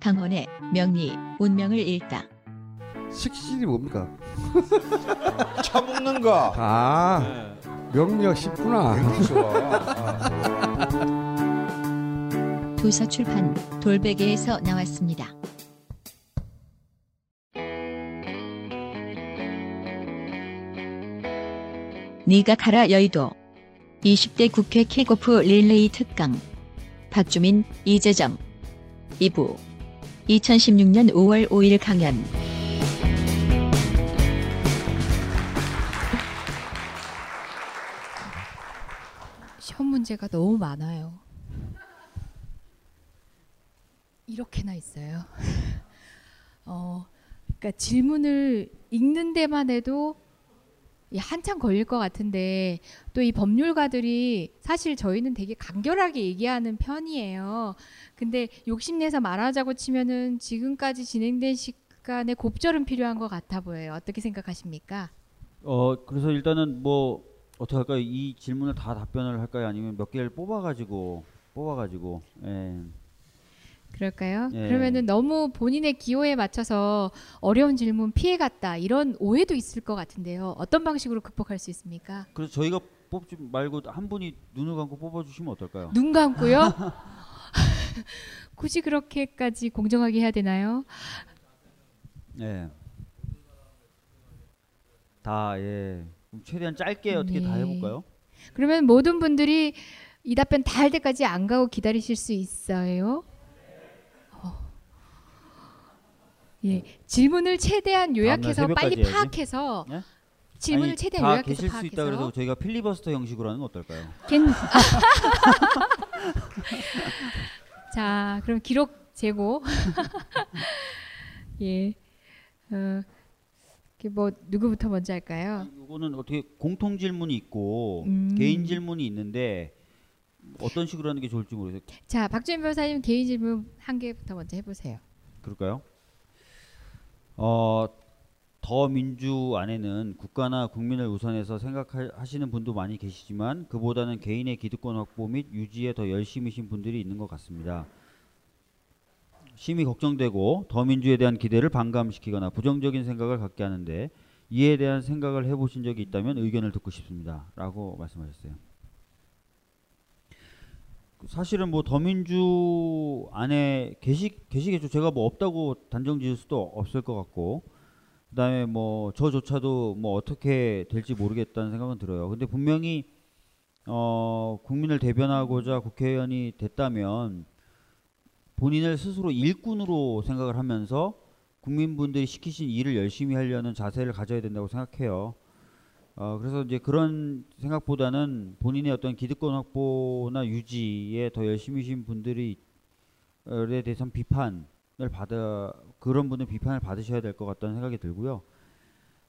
강원의 명리 운명을 읽다. 식신이 뭡니까? 차 먹는 거. 아 명리학 쉽구나. 굉장히 좋아. 아. 도서 출판 돌베개에서 나왔습니다. 네가 가라 여의도 20대 국회 킥오프 릴레이 특강 박주민 이재정 2부 2016년 5월 5일 강연 시험 문제가 너무 많아요. 이렇게나 있어요. 어, 그러니까 질문을 읽는 데만 해도 이 한참 걸릴 것 같은데 또 이 법률가들이 사실 저희는 되게 간결하게 얘기하는 편이에요. 근데 욕심내서 말하자고 치면은 지금까지 진행된 시간에 곱절은 필요한 것 같아 보여요. 어떻게 생각하십니까? 어 그래서 일단은 뭐 어떻게 할까요? 이 질문을 다 답변을 할까요? 아니면 몇 개를 뽑아가지고 뽑아가지고 예. 그럴까요? 예. 그러면은 너무 본인의 기호에 맞춰서 어려운 질문 피해갔다 이런 오해도 있을 것 같은데요. 어떤 방식으로 극복할 수 있습니까? 그래서 저희가 뽑지 말고 한 분이 눈을 감고 뽑아주시면 어떨까요? 눈 감고요? 굳이 그렇게까지 공정하게 해야 되나요? 예. 다 예. 최대한 짧게 어떻게 다 네. 해볼까요? 그러면 모든 분들이 이 답변 다 할 때까지 안 가고 기다리실 수 있어요? 어. 예, 질문을 최대한 요약해서 빨리 해야지. 파악해서 예? 질문을 아니, 최대한 다 요약해서 계실 수 파악해서 있다 그래서 저희가 필리버스터 형식으로 하는 건 어떨까요? 괜... 자, 그럼 기록 재고. 예. 어, 뭐 누구부터 먼저 할까요? 이거는 어떻게 공통 질문이 있고 음. 개인 질문이 있는데 어떤 식으로 하는 게 좋을지 모르겠어요. 자, 박주현 변호사님 개인 질문 한 개부터 먼저 해보세요. 그럴까요? 어, 더 민주 안에는 국가나 국민을 우선해서 생각하시는 분도 많이 계시지만 그보다는 개인의 기득권 확보 및 유지에 더 열심이신 분들이 있는 것 같습니다. 심히 걱정되고 더 민주에 대한 기대를 반감시키거나 부정적인 생각을 갖게 하는데 이에 대한 생각을 해보신 적이 있다면 의견을 듣고 싶습니다.라고 말씀하셨어요. 사실은 뭐 더민주 안에 계시 계시겠죠. 제가 뭐 없다고 단정 지을 수도 없을 것 같고 그다음에 뭐 저조차도 뭐 어떻게 될지 모르겠다는 생각은 들어요. 근데 분명히 어 국민을 대변하고자 국회의원이 됐다면 본인을 스스로 일꾼으로 생각을 하면서 국민분들이 시키신 일을 열심히 하려는 자세를 가져야 된다고 생각해요. 어, 그래서 이제 그런 생각보다는 본인의 어떤 기득권 확보나 유지에 더 열심히신 분들이 에 대해서는 비판을 받아 그런 분들 비판을 받으셔야 될 것 같다는 생각이 들고요.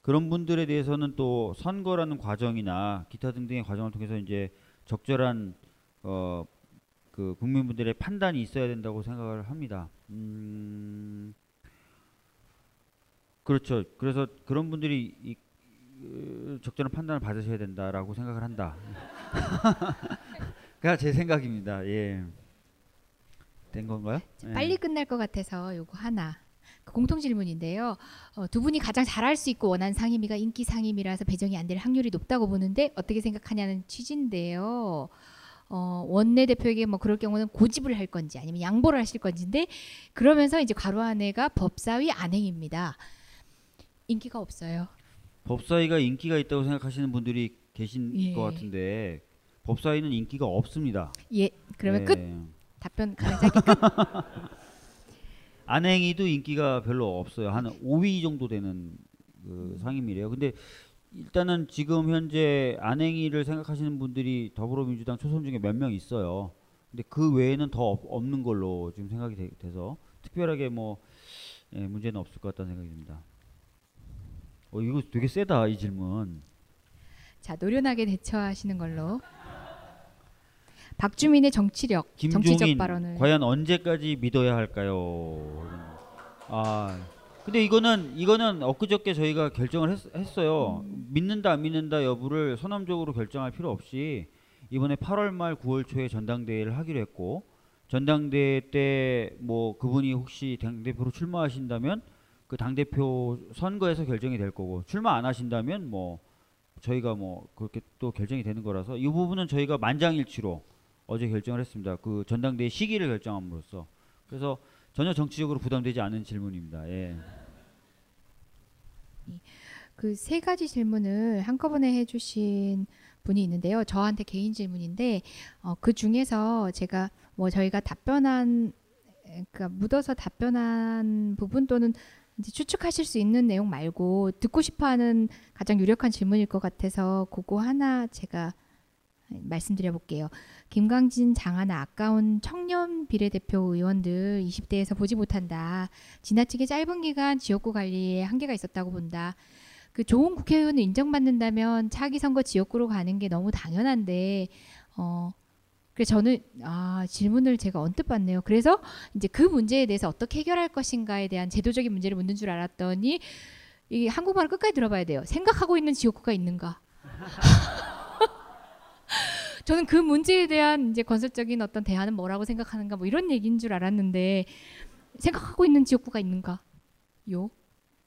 그런 분들에 대해서는 또 선거라는 과정이나 기타 등등의 과정을 통해서 이제 적절한 어, 그 국민분들의 판단이 있어야 된다고 생각을 합니다. 음, 그렇죠. 그래서 그런 분들이 적절한 판단을 받으셔야 된다라고 생각을 한다. 그가 제 생각입니다. 예. 된 건가요? 예. 빨리 끝날 것 같아서 요거 하나. 그 공통 질문인데요. 어, 두 분이 가장 잘할 수 있고 원하는 상임위가 인기 상임위라서 배정이 안 될 확률이 높다고 보는데 어떻게 생각하냐는 취지인데요. 어, 원내대표에게 뭐 그럴 경우는 고집을 할 건지 아니면 양보를 하실 건지인데 그러면서 이제 안에가 법사위 안행입니다. 인기가 없어요. 법사위가 인기가 있다고 생각하시는 분들이 계신 예. 것 같은데 법사위는 인기가 없습니다. 예, 그러면 예. 끝. 답변 가장 짧게 끝. 안행이도 인기가 별로 없어요. 한 5위 정도 되는 그 상임이래요. 근데 일단은 지금 현재 안행이를 생각하시는 분들이 더불어민주당 초선 중에 몇 명 있어요. 근데 그 외에는 더 없- 없는 걸로 지금 생각이 돼, 서 특별하게 뭐 예, 문제는 없을 것 같다는 생각이 듭니다. 어 이거 되게 세다 이 질문. 자 노련하게 대처하시는 걸로. 박주민의 정치력, 정치적 발언을 과연 언제까지 믿어야 할까요? 아 근데 이거는 이거는 엊그저께 저희가 결정을 했, 어요 믿는다 안 믿는다 여부를 선언적으로 결정할 필요 없이 이번에 8월 말 9월 초에 전당대회를 하기로 했고 전당대회 때 뭐 그분이 혹시 당 대표로 출마하신다면 그 당 대표 선거에서 결정이 될 거고 출마 안 하신다면 뭐 저희가 뭐 그렇게 또 결정이 되는 거라서 이 부분은 저희가 만장일치로 어제 결정을 했습니다. 그 전당대회 시기를 결정함으로써 그래서 전혀 정치적으로 부담되지 않은 질문입니다. 예. 그 세 가지 질문을 한꺼번에 해주신 분이 있는데요. 저한테 개인 질문인데 어, 그 중에서 제가 뭐 저희가 답변한 그러니까 묻어서 답변한 부분 또는 이제 추측하실 수 있는 내용 말고 듣고 싶어하는 가장 유력한 질문일 것 같아서 그거 하나 제가 말씀드려 볼게요. 김광진, 장하나 아까운 청년 비례대표 의원들 20대에서 보지 못한다. 지나치게 짧은 기간 지역구 관리에 한계가 있었다고 본다. 그 좋은 국회의원을 인정받는다면 차기 선거 지역구로 가는 게 너무 당연한데 어 그래서 저는 아 질문을 제가 언뜻 받네요. 그래서 이제 그 문제에 대해서 어떻게 해결할 것인가에 대한 제도적인 문제를 묻는 줄 알았더니 이 한국말을 끝까지 들어봐야 돼요. 생각하고 있는 지역구가 있는가? 저는 그 문제에 대한 이제 건설적인 어떤 대안은 뭐라고 생각하는가 뭐 이런 얘기인 줄 알았는데 생각하고 있는 지역구가 있는가? 요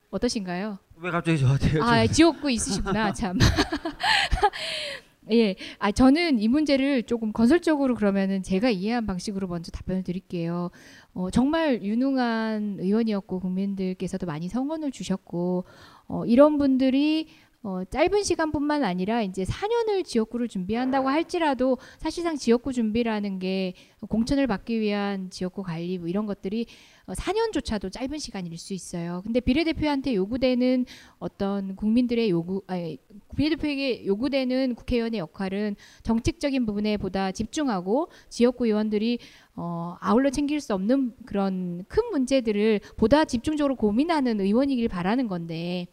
어떠신가요? 왜 갑자기 저한테요? 아, 지옥구 있으시구나, 참. 예. 아, 저는 이 문제를 조금 건설적으로 그러면은 제가 이해한 방식으로 먼저 답변을 드릴게요. 어, 정말 유능한 의원이었고 국민들께서도 많이 성원을 주셨고 어, 이런 분들이 어, 짧은 시간뿐만 아니라 이제 4년을 지역구를 준비한다고 할지라도 사실상 지역구 준비라는 게 공천을 받기 위한 지역구 관리 뭐 이런 것들이 어, 4년조차도 짧은 시간일 수 있어요. 근데 비례대표한테 요구되는 어떤 국민들의 요구, 아니, 비례대표에게 요구되는 국회의원의 역할은 정책적인 부분에 보다 집중하고 지역구 의원들이 어, 아울러 챙길 수 없는 그런 큰 문제들을 보다 집중적으로 고민하는 의원이길 바라는 건데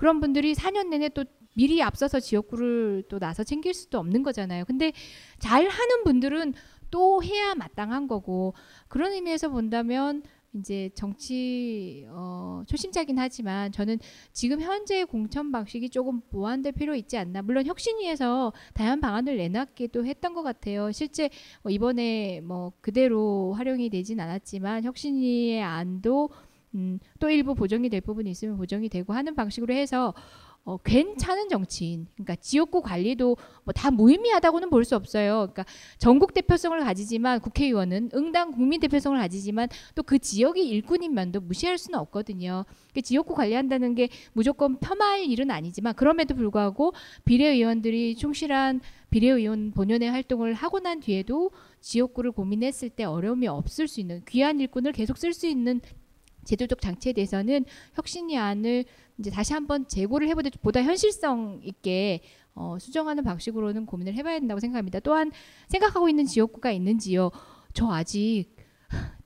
그런 분들이 4년 내내 또 미리 앞서서 지역구를 또 나서 챙길 수도 없는 거잖아요. 근데 잘 하는 분들은 또 해야 마땅한 거고 그런 의미에서 본다면 이제 정치 어, 초심자긴 하지만 저는 지금 현재 공천 방식이 조금 보완될 필요 있지 않나. 물론 혁신위에서 다양한 방안을 내놨기도 했던 것 같아요. 실제 뭐 이번에 뭐 그대로 활용이 되진 않았지만 혁신위의 안도 음, 또 일부 보정이 될 부분이 있으면 보정이 되고 하는 방식으로 해서 어, 괜찮은 정치인, 그러니까 지역구 관리도 뭐 다 무의미하다고는 볼 수 없어요. 그러니까 전국 대표성을 가지지만 국회의원은 응당 국민 대표성을 가지지만 또 그 지역의 일꾼인 면도 무시할 수는 없거든요. 그 지역구 관리한다는 게 무조건 폄하할 일은 아니지만 그럼에도 불구하고 비례의원들이 충실한 비례의원 본연의 활동을 하고 난 뒤에도 지역구를 고민했을 때 어려움이 없을 수 있는 귀한 일꾼을 계속 쓸 수 있는 제도적 장치에 대해서는 혁신이 안을 이제 다시 한번 재고를 해보되 보다 현실성 있게 어, 수정하는 방식으로는 고민을 해봐야 된다고 생각합니다. 또한 생각하고 있는 지역구가 있는지요. 저 아직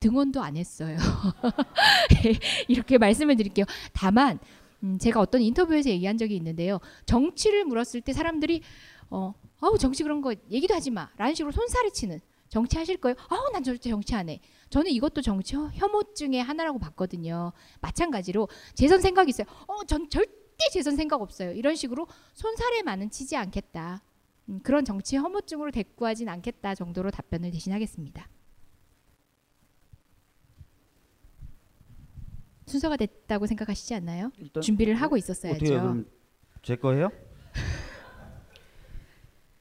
등원도 안 했어요. 이렇게 말씀을 드릴게요. 다만 음, 제가 어떤 인터뷰에서 얘기한 적이 있는데요. 정치를 물었을 때 사람들이 어, 아우 정치 그런 거 얘기도 하지 마. 라는 식으로 손살이 치는 정치 하실 거예요? 아우 난 절대 정치 안 해. 저는 이것도 정치 혐오증의 하나라고 봤거든요. 마찬가지로 재선 생각 있어요. 어, 전 절대 재선 생각 없어요. 이런 식으로 손살에 많은 치지 않겠다. 음, 그런 정치 혐오증으로 대꾸하진 않겠다 정도로 답변을 대신하겠습니다. 순서가 됐다고 생각하시지 않나요? 준비를 하고 있었어야죠. 어떻게 그럼 제 거예요?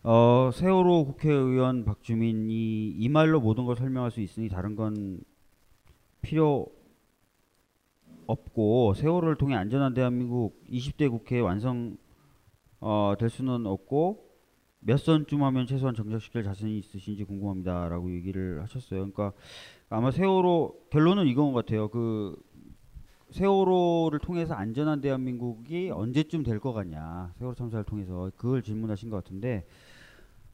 어 세월호 국회의원 박주민이 이 말로 모든 걸 설명할 수 있으니 다른 건 필요 없고 세월호를 통해 안전한 대한민국 20대 국회 완성 어, 될 수는 없고 몇 선쯤 하면 최소한 정착시킬 자신이 있으신지 궁금합니다라고 얘기를 하셨어요. 그러니까 아마 세월호 결론은 이건 것 같아요. 그 세월호를 통해서 안전한 대한민국이 언제쯤 될 것 같냐 세월호 참사를 통해서 그걸 질문하신 것 같은데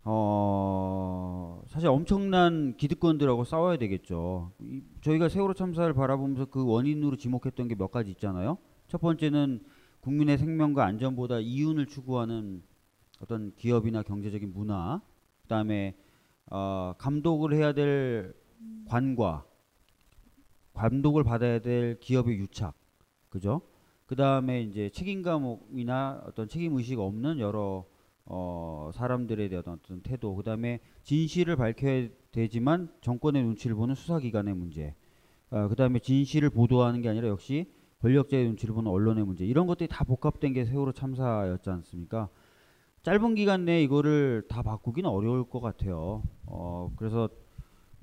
어 사실 엄청난 기득권들하고 싸워야 되겠죠. 이, 저희가 세월호 참사를 바라보면서 그 원인으로 지목했던 게 몇 가지 있잖아요. 첫 번째는 국민의 생명과 안전보다 이윤을 추구하는 어떤 기업이나 경제적인 문화, 그다음에 어, 감독을 해야 될 관과 감독을 받아야 될 기업의 유착, 그죠? 그 다음에 이제 책임감이나 어떤 책임 의식 없는 여러 어, 사람들에 대한 어떤 태도, 그 다음에 진실을 밝혀야 되지만 정권의 눈치를 보는 수사기관의 문제, 어, 그 다음에 진실을 보도하는 게 아니라 역시 권력자의 눈치를 보는 언론의 문제, 이런 것들이 다 복합된 게 세월호 참사였지 않습니까? 짧은 기간 내에 이거를 다 바꾸기는 어려울 것 같아요. 어, 그래서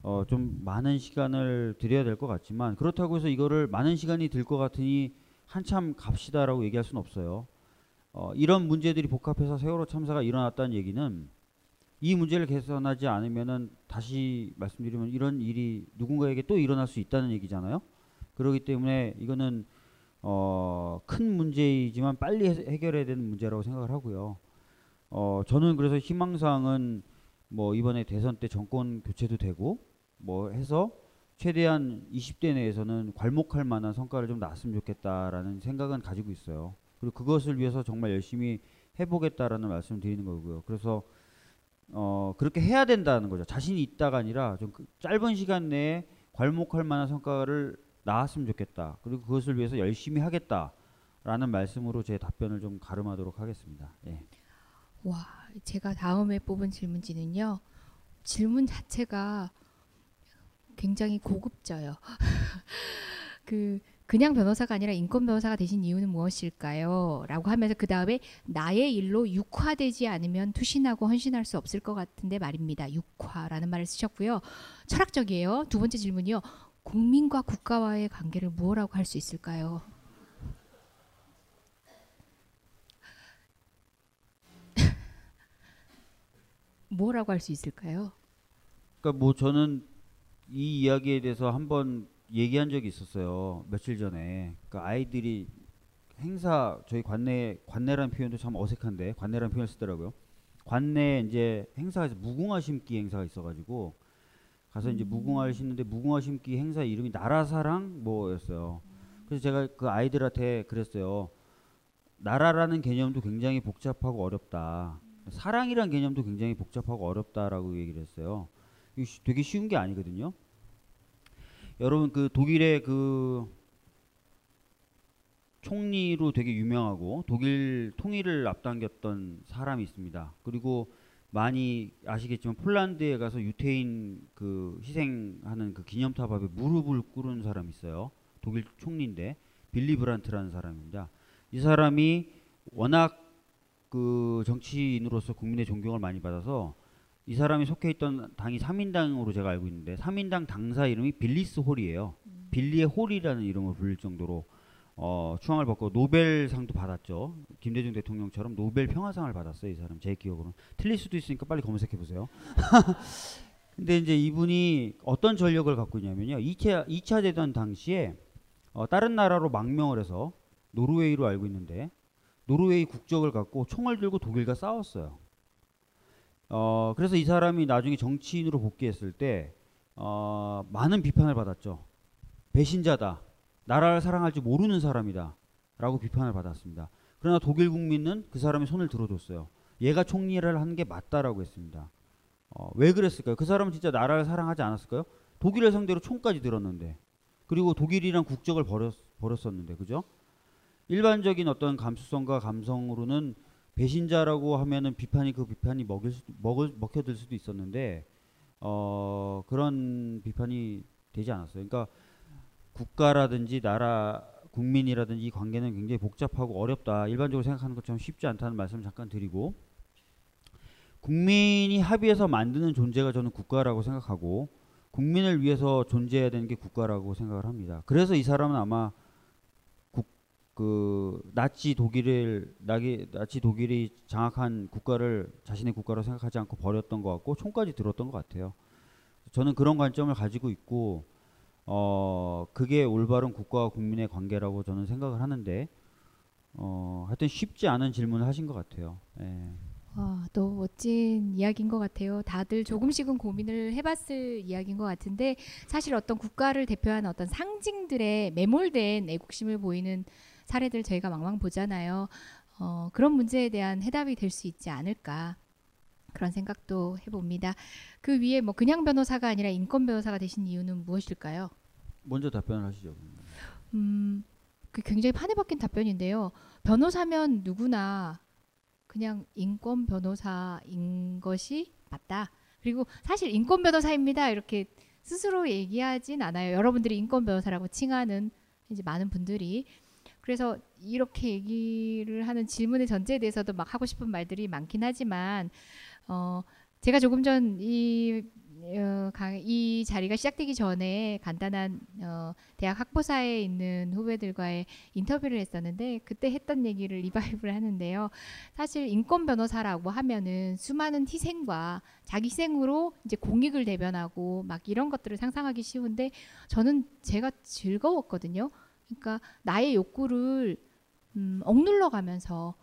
어, 좀 많은 시간을 들여야 될 것 같지만 그렇다고 해서 이거를 많은 시간이 들 것 같으니 한참 갑시다라고 얘기할 수는 없어요. 어, 이런 문제들이 복합해서 세월호 참사가 일어났다는 얘기는 이 문제를 개선하지 않으면은 다시 말씀드리면 이런 일이 누군가에게 또 일어날 수 있다는 얘기잖아요. 그렇기 때문에 이거는 어, 큰 문제이지만 빨리 해- 해결해야 되는 문제라고 생각을 하고요. 어, 저는 그래서 희망사항은 뭐 이번에 대선 때 정권 교체도 되고 뭐 해서 최대한 20대 내에서는 괄목할 만한 성과를 좀 났으면 좋겠다라는 생각은 가지고 있어요. 그리고 그것을 위해서 정말 열심히 해보겠다라는 말씀을 드리는 거고요. 그래서 어 그렇게 해야 된다는 거죠. 자신이 있다가 아니라 좀 그 짧은 시간 내에 괄목할 만한 성과를 나왔으면 좋겠다. 그리고 그것을 위해서 열심히 하겠다라는 말씀으로 제 답변을 좀 가름하도록 하겠습니다. 예. 와, 제가 다음에 뽑은 질문지는요. 질문 자체가 굉장히 고급져요. 그 그냥 변호사가 아니라 인권 변호사가 되신 이유는 무엇일까요? 라고 하면서 그 다음에 나의 일로 육화되지 않으면 투신하고 헌신할 수 없을 것 같은데 말입니다. 육화라는 말을 쓰셨고요. 철학적이에요. 두 번째 질문이요. 국민과 국가와의 관계를 무엇라고 할 수 있을까요? 뭐라고 할 수 있을까요? 그러니까 뭐 저는 이 이야기에 대해서 한번 얘기한 적이 있었어요. 며칠 전에. 그러니까 아이들이 행사 저희 관내 관내라는 표현도 참 어색한데 관내라는 표현을 쓰더라고요. 관내 이제 행사에서 무궁화 심기 행사가 있어가지고 가서 이제 무궁화를 심는데 무궁화 심기 행사 이름이 나라사랑 뭐였어요. 그래서 제가 그 아이들한테 그랬어요. 나라라는 개념도 굉장히 복잡하고 어렵다. 사랑이란 개념도 굉장히 복잡하고 어렵다라고 얘기를 했어요. 되게 쉬운 게 아니거든요. 여러분 그 독일의 그 총리로 되게 유명하고 독일 통일을 앞당겼던 사람이 있습니다. 그리고 많이 아시겠지만 폴란드에 가서 유태인 그 희생하는 그 기념탑 앞에 무릎을 꿇은 사람이 있어요. 독일 총리인데 빌리 브란트라는 사람입니다. 이 사람이 워낙 그 정치인으로서 국민의 존경을 많이 받아서 이 사람이 속해 있던 당이 사민당으로 제가 알고 있는데 사민당 당사 이름이 빌리스 홀이에요. 빌리의 홀이라는 이름을 불릴 정도로 어, 추앙을 받고 노벨상도 받았죠. 김대중 대통령처럼 노벨 평화상을 받았어요. 이 사람 제 기억으로는 틀릴 수도 있으니까 빨리 검색해 보세요. 근데 이제 이분이 어떤 전력을 갖고 있냐면요. 2차 2차 대전 당시에 어, 다른 나라로 망명을 해서 노르웨이로 알고 있는데 노르웨이 국적을 갖고 총을 들고 독일과 싸웠어요. 어, 그래서 이 사람이 나중에 정치인으로 복귀했을 때 어, 많은 비판을 받았죠. 배신자다. 나라를 사랑할 줄 모르는 사람이다. 라고 비판을 받았습니다. 그러나 독일 국민은 그 사람의 손을 들어줬어요. 얘가 총리를 하는 게 맞다라고 했습니다. 어, 왜 그랬을까요? 그 사람은 진짜 나라를 사랑하지 않았을까요? 독일을 상대로 총까지 들었는데 그리고 독일이란 국적을 버렸, 버렸었는데 그죠? 일반적인 어떤 감수성과 감성으로는 배신자라고 하면은 비판이 그 비판이 먹일 수, 먹을 먹혀들 수도 있었는데 어, 그런 비판이 되지 않았어요. 그러니까 국가라든지 나라 국민이라든지 이 관계는 굉장히 복잡하고 어렵다. 일반적으로 생각하는 것처럼 쉽지 않다는 말씀을 잠깐 드리고 국민이 합의해서 만드는 존재가 저는 국가라고 생각하고 국민을 위해서 존재해야 되는 게 국가라고 생각을 합니다. 그래서 이 사람은 아마 국, 그 나치 독일을 나기 나치 독일이 장악한 국가를 자신의 국가로 생각하지 않고 버렸던 것 같고 총까지 들었던 것 같아요. 저는 그런 관점을 가지고 있고 어 그게 올바른 국가와 국민의 관계라고 저는 생각을 하는데 어 하여튼 쉽지 않은 질문을 하신 것 같아요. 예. 와, 또 멋진 이야기인 것 같아요. 다들 조금씩은 고민을 해봤을 이야기인 것 같은데 사실 어떤 국가를 대표하는 어떤 상징들의 매몰된 애국심을 보이는 사례들 저희가 왕왕 보잖아요. 어, 그런 문제에 대한 해답이 될 수 있지 않을까 그런 생각도 해봅니다. 그 위에 뭐 그냥 변호사가 아니라 인권 변호사가 되신 이유는 무엇일까요? 먼저 답변을 하시죠. 음, 그 굉장히 판에 박힌 답변인데요. 변호사면 누구나 그냥 인권 변호사인 것이 맞다. 그리고 사실 인권 변호사입니다. 이렇게 스스로 얘기하진 않아요. 여러분들이 인권 변호사라고 칭하는 이제 많은 분들이 그래서 이렇게 얘기를 하는 질문의 전제에 대해서도 막 하고 싶은 말들이 많긴 하지만 어 제가 조금 전이 어, 강- 이 자리가 시작되기 전에 간단한 어, 대학 학보사에 있는 후배들과의 인터뷰를 했었는데 그때 했던 얘기를 revive를 하는데요. 사실 인권 변호사라고 하면은 수많은 희생과 자기 희생으로 이제 공익을 대변하고 막 이런 것들을 상상하기 쉬운데 저는 제가 즐거웠거든요. 그러니까 나의 욕구를 음, 억눌러 가면서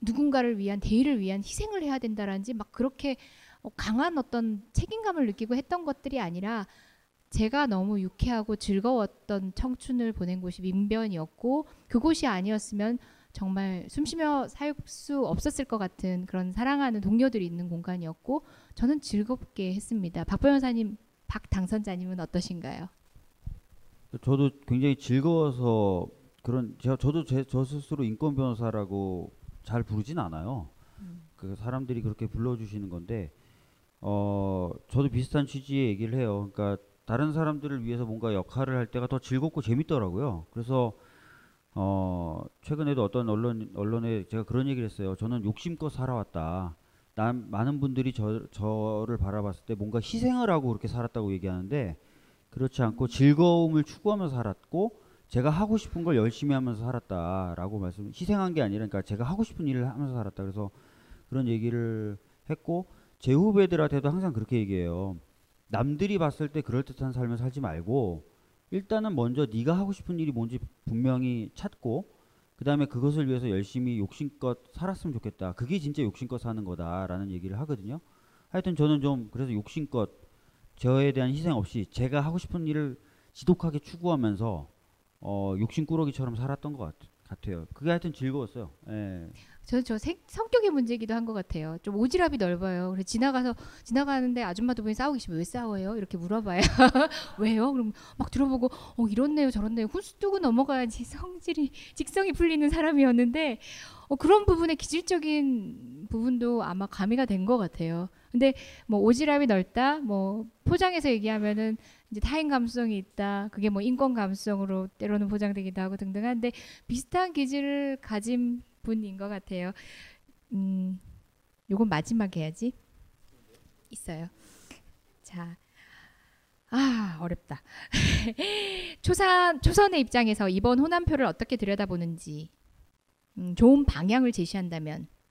누군가를 위한 대의를 위한 희생을 해야 된다라든지 막 그렇게 어, 강한 어떤 책임감을 느끼고 했던 것들이 아니라 제가 너무 유쾌하고 즐거웠던 청춘을 보낸 곳이 민변이었고 그곳이 아니었으면 정말 숨쉬며 살 수 없었을 것 같은 그런 사랑하는 동료들이 있는 공간이었고 저는 즐겁게 했습니다. 박 변호사님, 박 당선자님은 어떠신가요? 저도 굉장히 즐거워서 그런 제가 저도 제 저 스스로 인권 변호사라고 잘 부르진 않아요. 그 사람들이 그렇게 불러주시는 건데 어 저도 비슷한 취지의 얘기를 해요. 그러니까 다른 사람들을 위해서 뭔가 역할을 할 때가 더 즐겁고 재밌더라고요. 그래서 어 최근에도 어떤 언론 언론에 제가 그런 얘기를 했어요. 저는 욕심껏 살아왔다. 난 많은 분들이 저 저를 바라봤을 때 뭔가 희생을 하고 그렇게 살았다고 얘기하는데 그렇지 않고 즐거움을 추구하면서 살았고 제가 하고 싶은 걸 열심히 하면서 살았다라고 말씀 희생한 게 아니라 그러니까 제가 하고 싶은 일을 하면서 살았다. 그래서 그런 얘기를 했고 제 후배들한테도 항상 그렇게 얘기해요. 남들이 봤을 때 그럴듯한 삶을 살지 말고 일단은 먼저 네가 하고 싶은 일이 뭔지 분명히 찾고 그 다음에 그것을 위해서 열심히 욕심껏 살았으면 좋겠다. 그게 진짜 욕심껏 사는 거다라는 얘기를 하거든요. 하여튼 저는 좀 그래서 욕심껏 저에 대한 희생 없이 제가 하고 싶은 일을 지독하게 추구하면서 어, 욕심꾸러기처럼 살았던 것 같, 같아요. 그게 하여튼 즐거웠어요. 예. 저는 저 생- 성격의 문제이기도 한 것 같아요. 좀 오지랖이 넓어요. 그래서 지나가서 지나가는데 아줌마 두 분이 싸우기 싫으면 왜 싸워요? 이렇게 물어봐요. 왜요? 그럼 막 들어보고 어 이렇네요 저렇네요. 훈수 뜨고 넘어가야지 성질이 직성이 풀리는 사람이었는데 어, 그런 부분에 기질적인 부분도 아마 가미가 된 것 같아요. 근데 뭐 오지랖이 넓다, 뭐 포장해서 얘기하면은 이제 타인 감성이 있다. 그게 뭐 인권 감성으로 때로는 포장되기도 하고 등등한데 비슷한 기질을 가진 분인 것 같아요. 음, 요건 마지막 해야지. 있어요. 자, 아 어렵다. 초선 초선의 입장에서 이번 호남표를 어떻게 들여다보는지 음, 좋은 방향을 제시한다면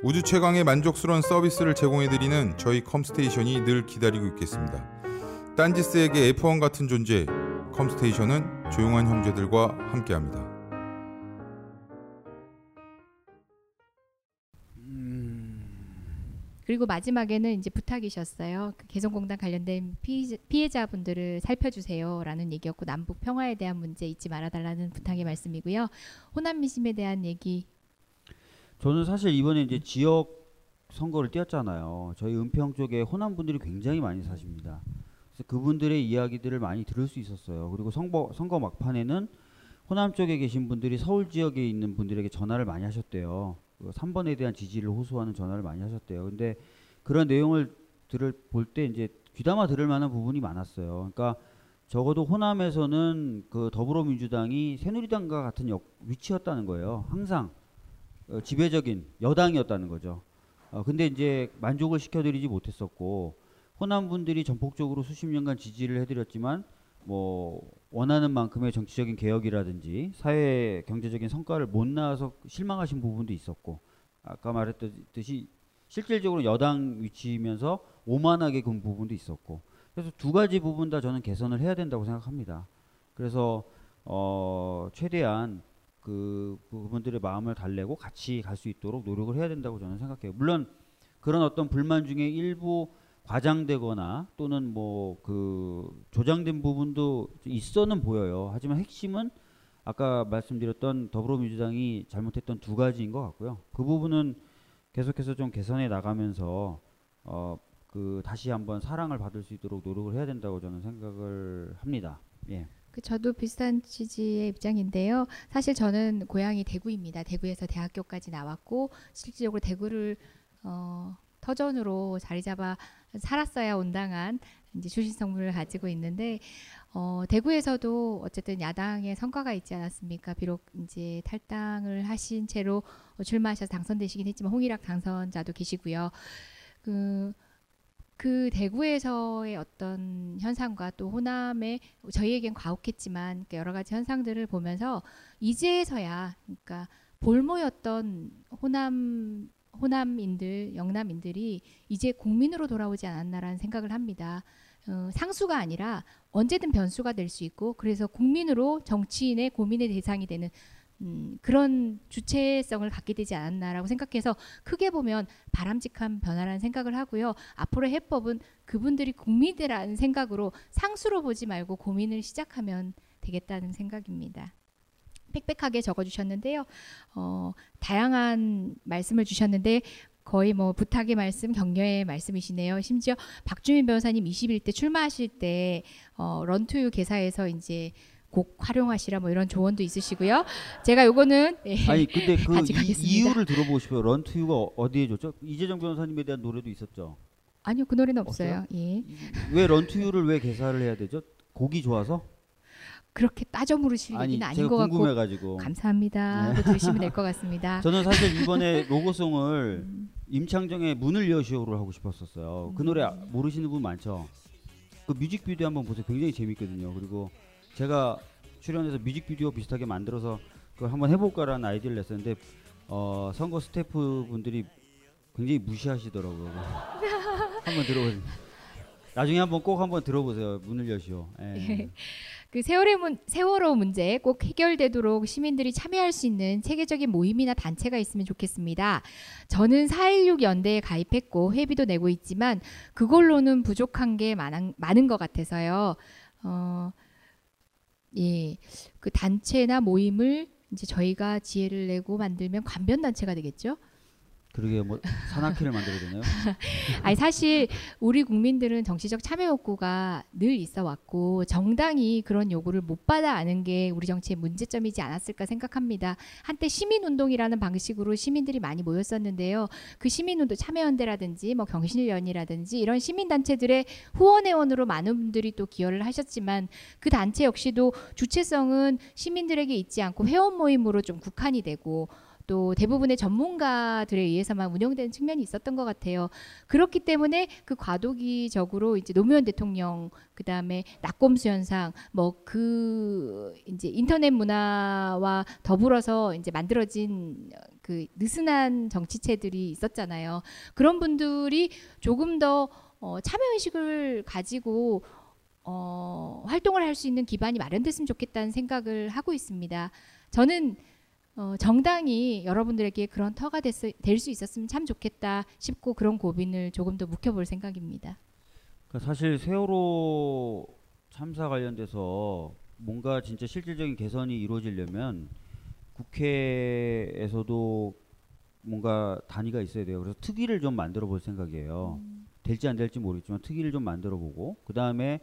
우주 최강의 만족스러운 서비스를 제공해드리는 저희 컴스테이션이 늘 기다리고 있겠습니다. 딴지스에게 F1 같은 존재, 컴스테이션은 조용한 형제들과 함께합니다. 그리고 마지막에는 이제 부탁이셨어요. 그 개성공단 관련된 피해자, 피해자 분들을 살펴주세요라는 얘기였고 남북 평화에 대한 문제 잊지 말아달라는 부탁의 말씀이고요. 호남 민심에 대한 얘기 저는 사실 이번에 이제 지역 선거를 뛰었잖아요. 저희 은평 쪽에 호남 분들이 굉장히 많이 사십니다. 그래서 그분들의 이야기들을 많이 들을 수 있었어요. 그리고 선거 선거 막판에는 호남 쪽에 계신 분들이 서울 지역에 있는 분들에게 전화를 많이 하셨대요. 그 3번에 대한 지지를 호소하는 전화를 많이 하셨대요. 근데 그런 내용을 들을 볼 때 이제 귀담아 들을 만한 부분이 많았어요. 그러니까 적어도 호남에서는 그 더불어민주당이 새누리당과 같은 역, 위치였다는 거예요. 항상 어, 지배적인 여당이었다는 거죠. 어, 근데 이제 만족을 시켜드리지 못했었고 호남 분들이 전폭적으로 수십 년간 지지를 해드렸지만 뭐 원하는 만큼의 정치적인 개혁이라든지 사회 경제적인 성과를 못 낳아서 실망하신 부분도 있었고 아까 말했듯이 실질적으로 여당 위치이면서 오만하게 군 부분도 있었고 그래서 두 가지 부분 다 저는 개선을 해야 된다고 생각합니다. 그래서 어 최대한 그 부분들의 마음을 달래고 같이 갈 수 있도록 노력을 해야 된다고 저는 생각해요. 물론 그런 어떤 불만 중에 일부 과장되거나 또는 뭐 그 조장된 부분도 있어는 보여요. 하지만 핵심은 아까 말씀드렸던 더불어민주당이 잘못했던 두 가지인 것 같고요. 그 부분은 계속해서 좀 개선해 나가면서 어 그 다시 한번 사랑을 받을 수 있도록 노력을 해야 된다고 저는 생각을 합니다. 예. 그 저도 비슷한 취지의 입장인데요. 사실 저는 고향이 대구입니다. 대구에서 대학교까지 나왔고 실질적으로 대구를 어, 터전으로 자리 잡아 살았어야 온당한 이제 출신 성분을 가지고 있는데 어, 대구에서도 어쨌든 야당의 성과가 있지 않았습니까? 비록 이제 탈당을 하신 채로 출마하셔서 당선되시긴 했지만 홍일학 당선자도 계시고요. 그, 그 대구에서의 어떤 현상과 또 호남의 저희에겐 과혹했지만 그 여러 가지 현상들을 보면서 이제서야 그러니까 볼모였던 호남 호남인들, 영남인들이 이제 국민으로 돌아오지 않았나라는 생각을 합니다. 어, 상수가 아니라 언제든 변수가 될 수 있고 그래서 국민으로 정치인의 고민의 대상이 되는 음, 그런 주체성을 갖게 되지 않았나라고 생각해서 크게 보면 바람직한 변화라는 생각을 하고요. 앞으로 해법은 그분들이 국민이라는 생각으로 상수로 보지 말고 고민을 시작하면 되겠다는 생각입니다. 빽빽하게 적어주셨는데요. 어, 다양한 말씀을 주셨는데 거의 뭐 부탁의 말씀, 격려의 말씀이시네요. 심지어 박주민 변호사님 21대 출마하실 때 어, 런투유 개사에서 이제 곡 활용하시라 뭐 이런 조언도 있으시고요. 제가 요거는 예, 아니 근데 그. 이, 이유를 들어보고 싶어요. 런투유가 어디에 줬죠? 이재정 변호사님에 대한 노래도 있었죠. 아니요 그 노래는 없어요. 예. 왜 런투유를 왜 개사를 해야 되죠? 곡이 좋아서? 그렇게 따져 물으실 아니 얘기는 아닌 것 같고 궁금해가지고. 감사합니다. 네. 들으시면 될 것 같습니다. 저는 사실 이번에 로고송을 음. 임창정의 문을 여시오를 하고 싶었었어요. 그 노래 아- 음. 모르시는 분 많죠. 그 뮤직비디오 한번 보세요. 굉장히 재밌거든요. 그리고 제가 출연해서 뮤직비디오 비슷하게 만들어서 그걸 한번 해볼까라는 아이디어를 냈었는데 어, 선거 스태프 분들이 굉장히 무시하시더라고요. 한번 들어보세요. 나중에 한번 꼭 한번 들어보세요. 문을 여시오. 예. 예. 그 세월의 문, 세월호 문제 꼭 해결되도록 시민들이 참여할 수 있는 체계적인 모임이나 단체가 있으면 좋겠습니다. 저는 4.16 연대에 가입했고 회비도 내고 있지만 그걸로는 부족한 게 많은, 많은 것 같아서요. 어, 예, 그 단체나 모임을 이제 저희가 지혜를 내고 만들면 관변 단체가 되겠죠. 그러게 뭐 산악회를 만들어야 되나요? 아니 사실 우리 국민들은 정치적 참여 욕구가 늘 있어 왔고 정당이 그런 요구를 못 받아 아는 게 우리 정치의 문제점이지 않았을까 생각합니다. 한때 시민 운동이라는 방식으로 시민들이 많이 모였었는데요. 그 시민 운동 참여연대라든지 뭐 경실련이라든지 이런 시민 단체들의 후원 회원으로 많은 분들이 또 기여를 하셨지만 그 단체 역시도 주체성은 시민들에게 있지 않고 회원 모임으로 좀 국한이 되고 또 대부분의 전문가들에 의해서만 운영되는 측면이 있었던 것 같아요. 그렇기 때문에 그 과도기적으로 이제 노무현 대통령 그다음에 낙곰수 현상 뭐 그 이제 인터넷 문화와 더불어서 이제 만들어진 그 느슨한 정치체들이 있었잖아요. 그런 분들이 조금 더 어, 참여 의식을 가지고 어, 활동을 할 수 있는 기반이 마련됐으면 좋겠다는 생각을 하고 있습니다. 저는 어, 정당이 여러분들에게 그런 터가 될 수 있었으면 참 좋겠다 싶고 그런 고민을 조금 더 묵혀볼 생각입니다. 그러니까 사실 세월호 참사 관련돼서 뭔가 진짜 실질적인 개선이 이루어지려면 국회에서도 뭔가 단위가 있어야 돼요. 그래서 특위를 좀 만들어 볼 생각이에요. 될지 안 될지 모르겠지만 특위를 좀 만들어 보고 그 다음에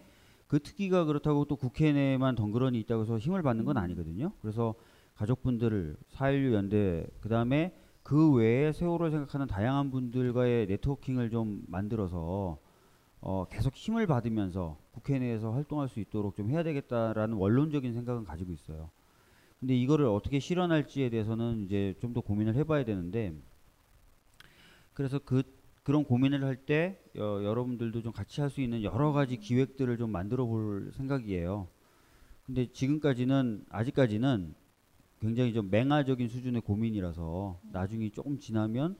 그 특위가 그렇다고 또 국회 내만 덩그러니 있다고 해서 힘을 받는 건 아니거든요. 그래서 가족분들을 4.16 연대 그 다음에 그 외에 세월호를 생각하는 다양한 분들과의 네트워킹을 좀 만들어서 어, 계속 힘을 받으면서 국회 내에서 활동할 수 있도록 좀 해야 되겠다라는 원론적인 생각은 가지고 있어요. 근데 이거를 어떻게 실현할지에 대해서는 이제 좀 더 고민을 해봐야 되는데 그래서 그 그런 고민을 할때 여러분들도 좀 같이 할 수 있는 여러 가지 기획들을 좀 만들어 볼 생각이에요. 근데 지금까지는 아직까지는 굉장히 좀 맹아적인 수준의 고민이라서 나중에 조금 지나면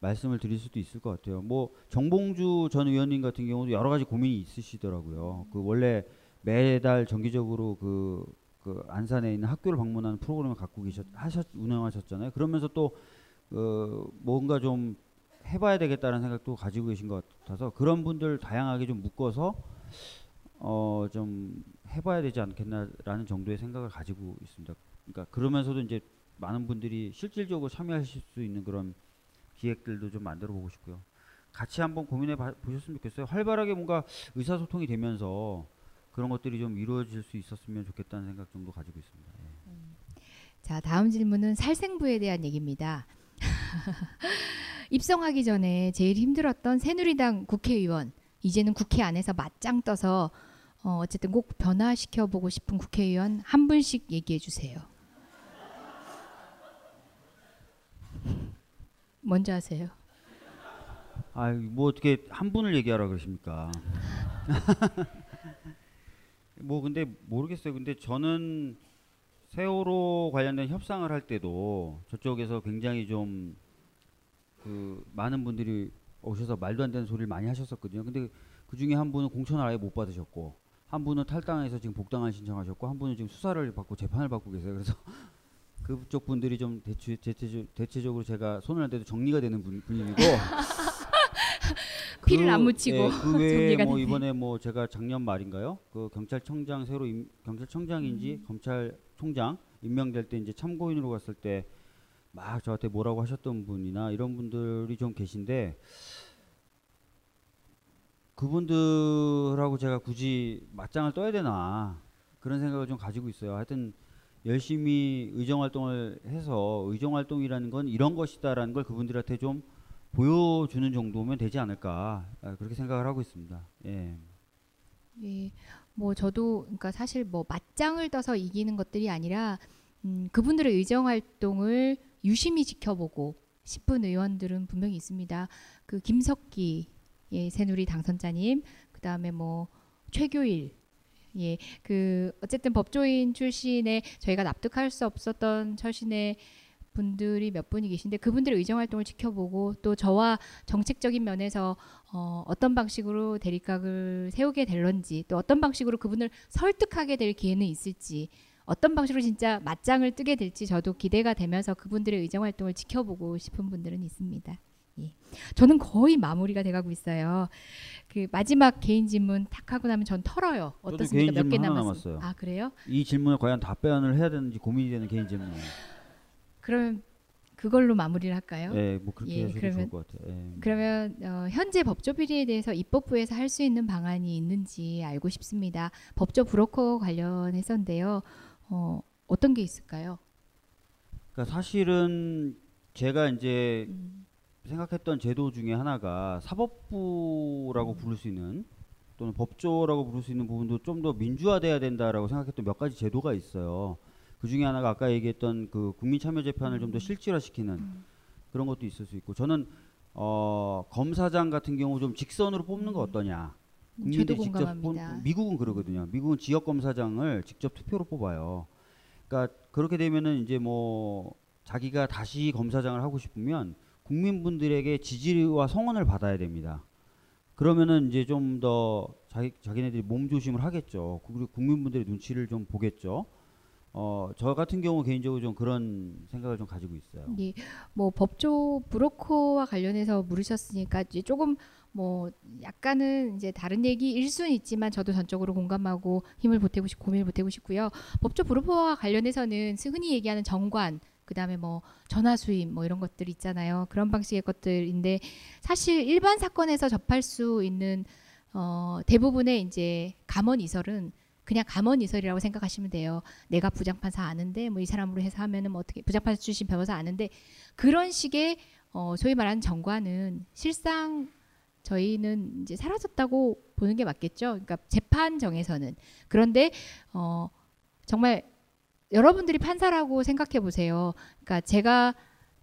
말씀을 드릴 수도 있을 것 같아요. 뭐 정봉주 전 의원님 같은 경우도 여러 가지 고민이 있으시더라고요. 그 원래 매달 정기적으로 그, 그 안산에 있는 학교를 방문하는 프로그램을 갖고 계셨 하셨 운영하셨잖아요. 그러면서 또 어, 뭔가 좀 해봐야 되겠다는 생각도 가지고 계신 것 같아서 그런 분들 다양하게 좀 묶어서 어, 좀 해봐야 되지 않겠나라는 정도의 생각을 가지고 있습니다. 그러니까 그러면서도 이제 많은 분들이 실질적으로 참여하실 수 있는 그런 기획들도 좀 만들어 보고 싶고요. 같이 한번 고민해 봐, 보셨으면 좋겠어요. 활발하게 뭔가 의사소통이 되면서 그런 것들이 좀 이루어질 수 있었으면 좋겠다는 생각 정도 가지고 있습니다. 예. 자, 다음 질문은 살생부에 대한 얘기입니다. 입성하기 전에 제일 힘들었던 새누리당 국회의원 이제는 국회 안에서 맞짱 떠서 어, 어쨌든 꼭 변화시켜 보고 싶은 국회의원 한 분씩 얘기해 주세요. 먼저 하세요. 아, 뭐 어떻게 한 분을 얘기하라 그러십니까? 뭐 근데 모르겠어요. 근데 저는 세월호 관련된 협상을 할 때도 저쪽에서 굉장히 좀 그 많은 분들이 오셔서 말도 안 되는 소리를 많이 하셨었거든요. 근데 그 중에 한 분은 공천을 아예 못 받으셨고 한 분은 탈당해서 지금 복당을 신청하셨고 한 분은 지금 수사를 받고 재판을 받고 계세요. 그래서 그쪽 분들이 좀 대체, 대체적, 대체적으로 제가 손을 할 때도 정리가 되는 분, 분이고 피를 안 묻히고 예, 그 외에 정리가 뭐 됐네. 이번에 뭐 제가 작년 말인가요? 그 경찰청장 새로 임, 경찰청장인지 음. 검찰총장 임명될 때 이제 참고인으로 갔을 때 막 저한테 뭐라고 하셨던 분이나 이런 분들이 좀 계신데 그분들하고 제가 굳이 맞짱을 떠야 되나 그런 생각을 좀 가지고 있어요. 하여튼 열심히 의정 활동을 해서 의정 활동이라는 건 이런 것이다라는 걸 그분들한테 좀 보여주는 정도면 되지 않을까 아, 그렇게 생각을 하고 있습니다. 예. 예, 뭐 저도 그러니까 사실 뭐 맞짱을 떠서 이기는 것들이 아니라 음, 그분들의 의정 활동을 유심히 지켜보고 싶은 의원들은 분명히 있습니다. 그 김석기 예, 새누리 당선자님, 그 다음에 뭐 최교일 예, 그 어쨌든 법조인 출신의 저희가 납득할 수 없었던 철신의 분들이 몇 분이 계신데 그분들의 의정 활동을 지켜보고 또 저와 정책적인 면에서 어, 어떤 방식으로 대립각을 세우게 될런지 또 어떤 방식으로 그분을 설득하게 될 기회는 있을지 어떤 방식으로 진짜 맞짱을 뜨게 될지 저도 기대가 되면서 그분들의 의정 활동을 지켜보고 싶은 분들은 있습니다. 예. 저는 거의 마무리가 돼가고 있어요. 그 마지막 개인 질문 탁 하고 나면 전 털어요. 어떻습니까? 몇개 질문 남았어요. 아 그래요? 이 질문에 과연 답변을 해야 되는지 고민이 되는 개인 질문이에요. 그러면 그걸로 마무리를 할까요? 예, 뭐 그렇게 예, 그러면- 좋을 것 같아요. 예. 그러면 어, 현재 법조 비리에 대해서 입법부에서 할 수 있는 방안이 있는지 알고 싶습니다. 법조 브로커 관련해서인데요. 어, 어떤 게 있을까요? 그러니까 사실은 제가 이제 음, 생각했던 제도 중에 하나가 사법부라고 부를 수 있는 또는 법조라고 부를 수 있는 부분도 좀 더 민주화돼야 된다라고 생각했던 몇 가지 제도가 있어요. 그 중에 하나가 아까 얘기했던 그 국민참여재판을 좀 더 실질화시키는 음. 그런 것도 있을 수 있고 저는 어, 검사장 같은 경우 좀 직선으로 뽑는 거 어떠냐? 국민들이 직접 뽑 공감합니다. 미국은 그러거든요. 미국은 지역 검사장을 직접 투표로 뽑아요. 그러니까 그렇게 되면은 이제 뭐 자기가 다시 검사장을 하고 싶으면 국민분들에게 지지와 성원을 받아야 됩니다. 그러면은 이제 좀 더 자기 자기네들이 몸 조심을 하겠죠. 그리고 국민분들의 눈치를 좀 보겠죠. 어, 저 같은 경우 개인적으로 좀 그런 생각을 좀 가지고 있어요. 예, 뭐 법조 브로커와 관련해서 물으셨으니까 이제 조금 뭐 약간은 이제 다른 얘기일 수는 있지만 저도 전적으로 공감하고 힘을 보태고 싶고 고민을 보태고 싶고요. 법조 브로커와 관련해서는 흔히 얘기하는 정관 그다음에 뭐 전화 수임 뭐 이런 것들 있잖아요. 그런 방식의 것들인데 사실 일반 사건에서 접할 수 있는 어 대부분의 이제 감원 이설은 그냥 감원 이설이라고 생각하시면 돼요. 내가 부장판사 아는데 뭐 이 사람으로 해서 하면은 뭐 어떻게 부장판사 출신 변호사 아는데 그런 식의 어 소위 말하는 정과는 실상 저희는 이제 사라졌다고 보는 게 맞겠죠. 그러니까 재판정에서는 그런데 어 정말 여러분들이 판사라고 생각해 보세요. 그러니까 제가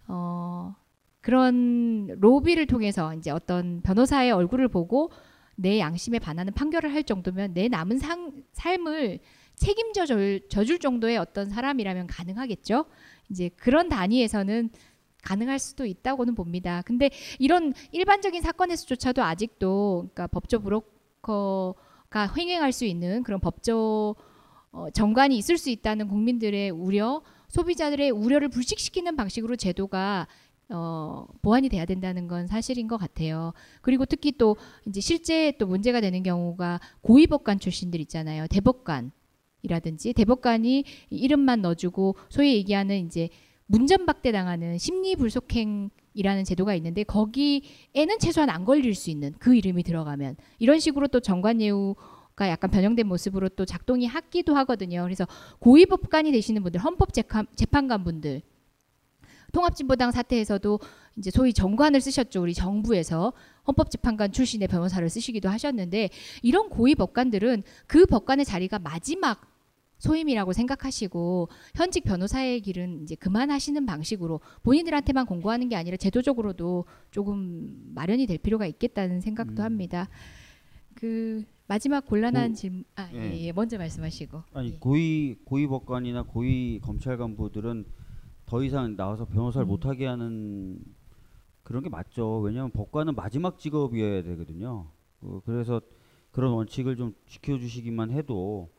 어 그런 로비를 통해서 이제 어떤 변호사의 얼굴을 보고 내 양심에 반하는 판결을 할 정도면 내 남은 상, 삶을 책임져 줄, 정도의 어떤 사람이라면 가능하겠죠. 이제 그런 단위에서는 가능할 수도 있다고는 봅니다. 근데 이런 일반적인 사건에서조차도 아직도 그러니까 법조 브로커가 횡행할 수 있는 그런 법조 어, 정관이 있을 수 있다는 국민들의 우려, 소비자들의 우려를 불식시키는 방식으로 제도가 어, 보완이 돼야 된다는 건 사실인 것 같아요. 그리고 특히 또 이제 실제 또 문제가 되는 경우가 고위법관 출신들 있잖아요. 대법관 이라든지 대법관이 이름만 넣어주고 소위 얘기하는 이제 문전박대 당하는 심리불속행이라는 제도가 있는데 거기에는 최소한 안 걸릴 수 있는 그 이름이 들어가면 이런 식으로 또 정관예우 가 약간 변형된 모습으로 또 작동이 하기도 하거든요. 그래서 고위법관이 되시는 분들, 헌법재판관 분들 통합진보당 사태에서도 이제 소위 정관을 쓰셨죠. 우리 정부에서 헌법재판관 출신의 변호사를 쓰시기도 하셨는데 이런 고위 법관들은 그 법관의 자리가 마지막 소임이라고 생각하시고 현직 변호사의 길은 이제 그만하시는 방식으로 본인들한테만 공고하는 게 아니라 제도적으로도 조금 마련이 될 필요가 있겠다는 생각도 음. 합니다. 그 마지막 곤란한 고- 질문 아 예. 예, 예, 먼저 말씀하시고 아니 예. 고위 고위 법관이나 고위 검찰 간부들은 더 이상 나와서 변호사를 음. 못하게 하는 그런 게 맞죠. 왜냐하면 법관은 마지막 직업이어야 되거든요. 어, 그래서 그런 원칙을 좀 지켜주시기만 해도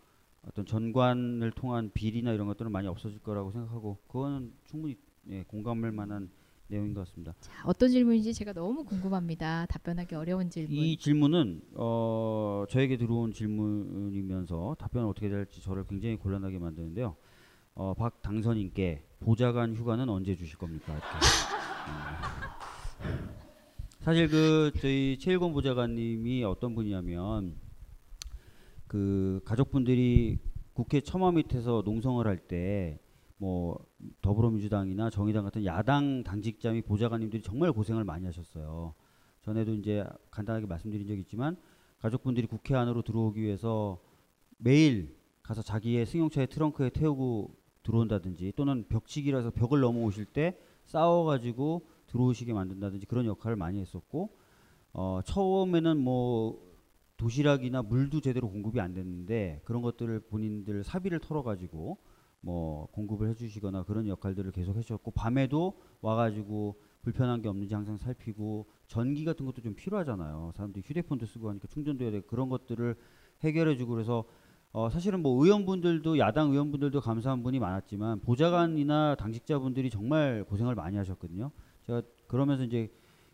어떤 전관을 통한 비리나 이런 것들은 많이 없어질 거라고 생각하고 그거는 충분히 예, 공감할 만한 내용인 것 같습니다. 자, 어떤 질문인지 제가 너무 궁금합니다. 답변하기 어려운 질문. 이 질문은 어, 저에게 들어온 질문이면서 답변을 어떻게 될지 저를 굉장히 곤란하게 만드는데요. 어, 박 당선인께 보좌관 휴가는 언제 주실 겁니까? 음. 사실 그 저희 최일권 보좌관님이 어떤 분이냐면 그 가족분들이 국회 처마 밑에서 농성을 할 때 뭐 더불어민주당이나 정의당 같은 야당 당직자 및 보좌관님들이 정말 고생을 많이 하셨어요. 전에도 이제 간단하게 말씀드린 적이 있지만 가족분들이 국회 안으로 들어오기 위해서 매일 가서 자기의 승용차의 트렁크에 태우고 들어온다든지 또는 벽치기라서 벽을 넘어오실 때 싸워가지고 들어오시게 만든다든지 그런 역할을 많이 했었고 어, 처음에는 뭐 도시락이나 물도 제대로 공급이 안 됐는데 그런 것들을 본인들 사비를 털어가지고 뭐 공급을 해주시거나 그런 역할들을 계속 해주셨고 밤에도 와가지고 불편한 게 없는지 항상 살피고 전기 같은 것도 좀 필요하잖아요. 사람들이 휴대폰도 쓰고 하니까 충전도 해야 돼. 그런 것들을 해결해주고 그래서 어, 사실은 뭐 의원분들도 야당 의원분들도 감사한 분이 많았지만 보좌관이나 당직자분들이 정말 고생을 많이 하셨거든요. 제가 그러면서 이제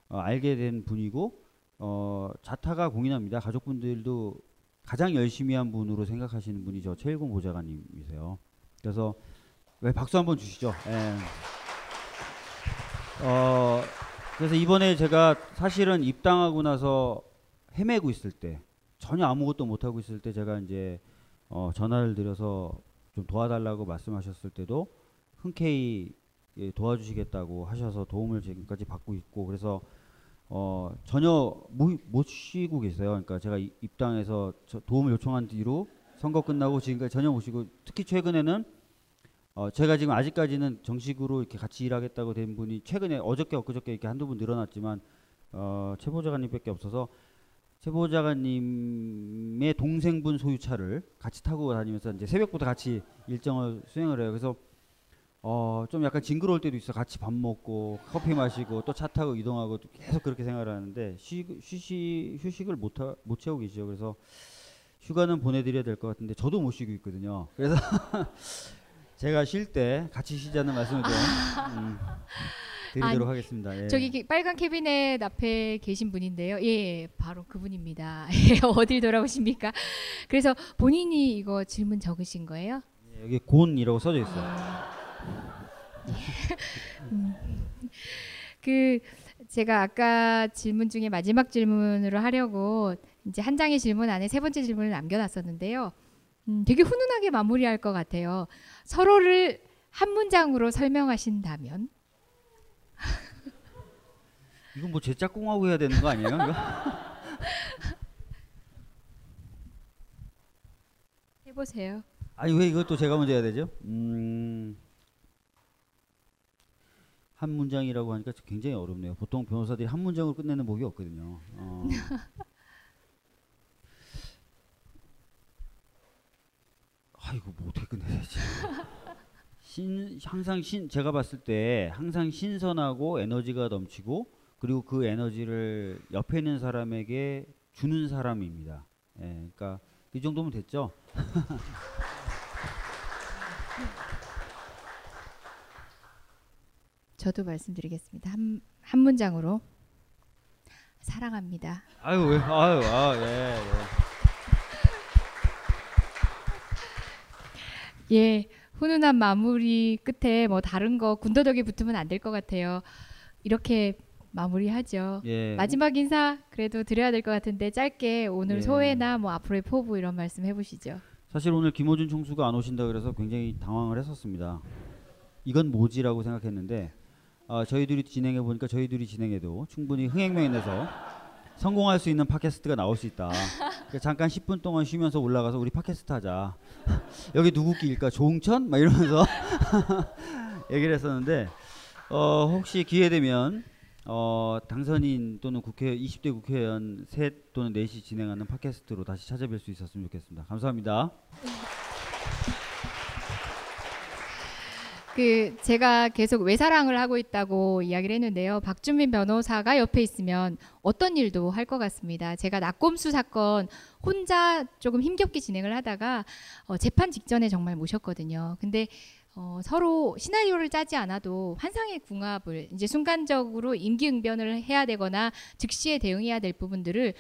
어, 알게 된 분이고 어, 자타가 공인합니다. 가족분들도 가장 열심히 한 분으로 생각하시는 분이 저 최일곤 보좌관님이세요. 그래서 왜 박수 한번 주시죠. 예. 어, 그래서 이번에 제가 사실은 입당하고 나서 헤매고 있을 때 전혀 아무것도 못 하고 있을 때 제가 이제 어, 전화를 드려서 좀 도와달라고 말씀하셨을 때도 흔쾌히 예, 도와주시겠다고 하셔서 도움을 지금까지 받고 있고 그래서 어, 전혀 못, 못 쉬고 계세요. 그러니까 제가 이- 입당해서 저 도움을 요청한 뒤로 선거 끝나고 지금까지 못 쉬고 특히 최근에는 어, 제가 지금 아직까지는 정식으로 이렇게 같이 일하겠다고 된 분이 최근에 어저께 엊그저께 이렇게 한두 분 늘어났지만 어, 최 보좌관님밖에 없어서 최 보좌관님의 동생분 소유차를 같이 타고 다니면서 이제 새벽부터 같이 일정을 수행을 해요. 그래서 어, 좀 약간 징그러울 때도 있어. 같이 밥 먹고 커피 마시고 또 차 타고 이동하고 또 계속 그렇게 생활하는데 쉬, 휴식 휴식을 못, 하, 못 채우고 계시죠. 그래서 휴가는 보내드려야 될 것 같은데 저도 못 쉬고 있거든요. 그래서 제가 쉴 때 같이 쉬자는 말씀을 좀 음, 드리도록 하겠습니다. 예. 저기 기- 빨간 캐비넷 앞에 계신 분인데요. 예, 바로 그분입니다. 예, 어딜 돌아오십니까? 그래서 본인이 이거 질문 적으신 거예요? 예, 여기 곤이라고 써져 있어요. 그 제가 아까 질문 중에 마지막 질문으로 하려고 이제 한 장의 질문 안에 세 번째 질문을 남겨놨었는데요. 음, 되게 훈훈하게 마무리할 것 같아요. 서로를 한 문장으로 설명하신다면 이건 뭐 제 짝꿍하고 해야 되는 거 아니에요? 해보세요. 아니 왜 이것도 제가 먼저 해야 되죠? 음, 한 문장이라고 하니까 굉장히 어렵네요. 보통 변호사들이 한 문장으로 끝내는 법이 없거든요. 어. 아 이거 뭐 어떻게 끝내야 되지? 신 항상 신 제가 봤을 때 항상 신선하고 에너지가 넘치고 그리고 그 에너지를 옆에 있는 사람에게 주는 사람입니다. 예, 그러니까 이 정도면 됐죠. 저도 말씀드리겠습니다. 한, 한 문장으로 사랑합니다. 아유 왜 아유 아 예. 예. 예, 훈훈한 마무리 끝에 뭐 다른 거 군더더기 붙으면 안 될 것 같아요. 이렇게 마무리하죠. 예. 마지막 인사 그래도 드려야 될 것 같은데 짧게 오늘 예. 소회나 뭐 앞으로의 포부 이런 말씀 해보시죠. 사실 오늘 김호준 총수가 안 오신다 그래서 굉장히 당황을 했었습니다. 이건 뭐지라고 생각했는데 아, 저희들이 진행해 보니까 저희들이 진행해도 충분히 흥행명에 내서 성공할 수 있는 팟캐스트가 나올 수 있다. 그러니까 잠깐 10분 동안 쉬면서 올라가서 우리 팟캐스트 하자. 여기 누구 끼일까? 조홍천? 막 이러면서 얘기를 했었는데 어, 혹시 기회 되면 어, 당선인 또는 국회 20대 국회의원 셋 또는 넷이 진행하는 팟캐스트로 다시 찾아뵐 수 있었으면 좋겠습니다. 감사합니다. 그 제가 계속 외사랑을 하고 있다고 이야기를 했는데요. 박준민 변호사가 옆에 있으면 어떤 일도 할 것 같습니다. 제가 낙곰수 사건 혼자 조금 힘겹게 진행을 하다가 어, 재판 직전에 정말 모셨거든요. 근데 어, 서로 시나리오를 짜지 않아도 환상의 궁합을 이제 순간적으로 임기응변을 해야 되거나 즉시에 대응해야 될 부분들을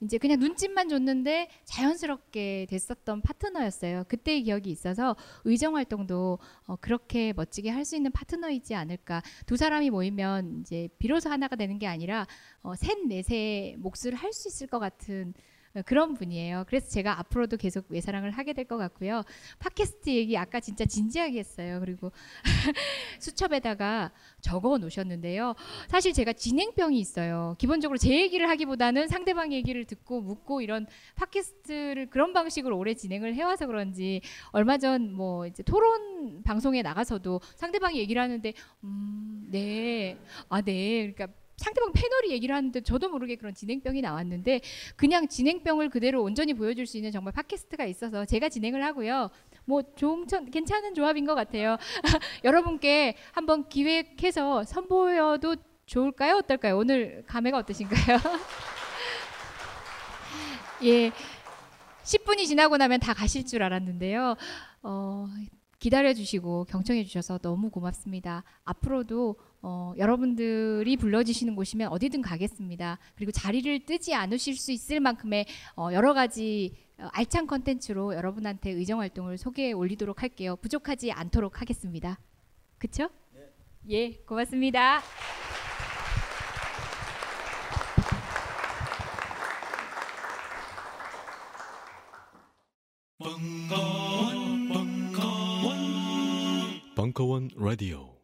이제 그냥 눈짓만 줬는데 자연스럽게 됐었던 파트너였어요. 그때의 기억이 있어서 의정 활동도 어, 그렇게 멋지게 할 수 있는 파트너이지 않을까. 두 사람이 모이면 이제 비로소 하나가 되는 게 아니라 어, 셋 넷의 몫을 할 수 있을 것 같은 어, 그런 분이에요. 그래서 제가 앞으로도 계속 외사랑을 하게 될 것 같고요. 팟캐스트 얘기 아까 진짜 진지하게 했어요. 그리고 수첩에다가 적어 놓으셨는데요. 사실 제가 진행병이 있어요. 기본적으로 제 얘기를 하기보다는 상대방 얘기를 듣고 묻고 이런 팟캐스트를 그런 방식으로 오래 진행을 해와서 그런지 얼마 전 뭐 이제 토론 방송에 나가서도 상대방이 얘기를 하는데 음, 네, 아, 네, 그러니까. 상대방 패널이 얘기를 하는데 저도 모르게 그런 진행병이 나왔는데 그냥 진행병을 그대로 온전히 보여줄 수 있는 정말 팟캐스트가 있어서 제가 진행을 하고요. 뭐 좋은 괜찮은 조합인 것 같아요. 여러분께 한번 기획해서 선보여도 좋을까요? 어떨까요? 오늘 감회가 어떠신가요? 예. 10분이 지나고 나면 다 가실 줄 알았는데요. 어, 기다려 주시고 경청해 주셔서 너무 고맙습니다. 앞으로도 어, 여러분들이 불러주시는 곳이면 어디든 가겠습니다. 그리고 자리를 뜨지 않으실 수 있을 만큼의 어, 여러 가지 어, 알찬 컨텐츠로 여러분한테 의정 활동을 소개해 올리도록 할게요. 부족하지 않도록 하겠습니다. 그쵸? 예, 고맙습니다. 벙커원, 벙커원, 벙커원 라디오.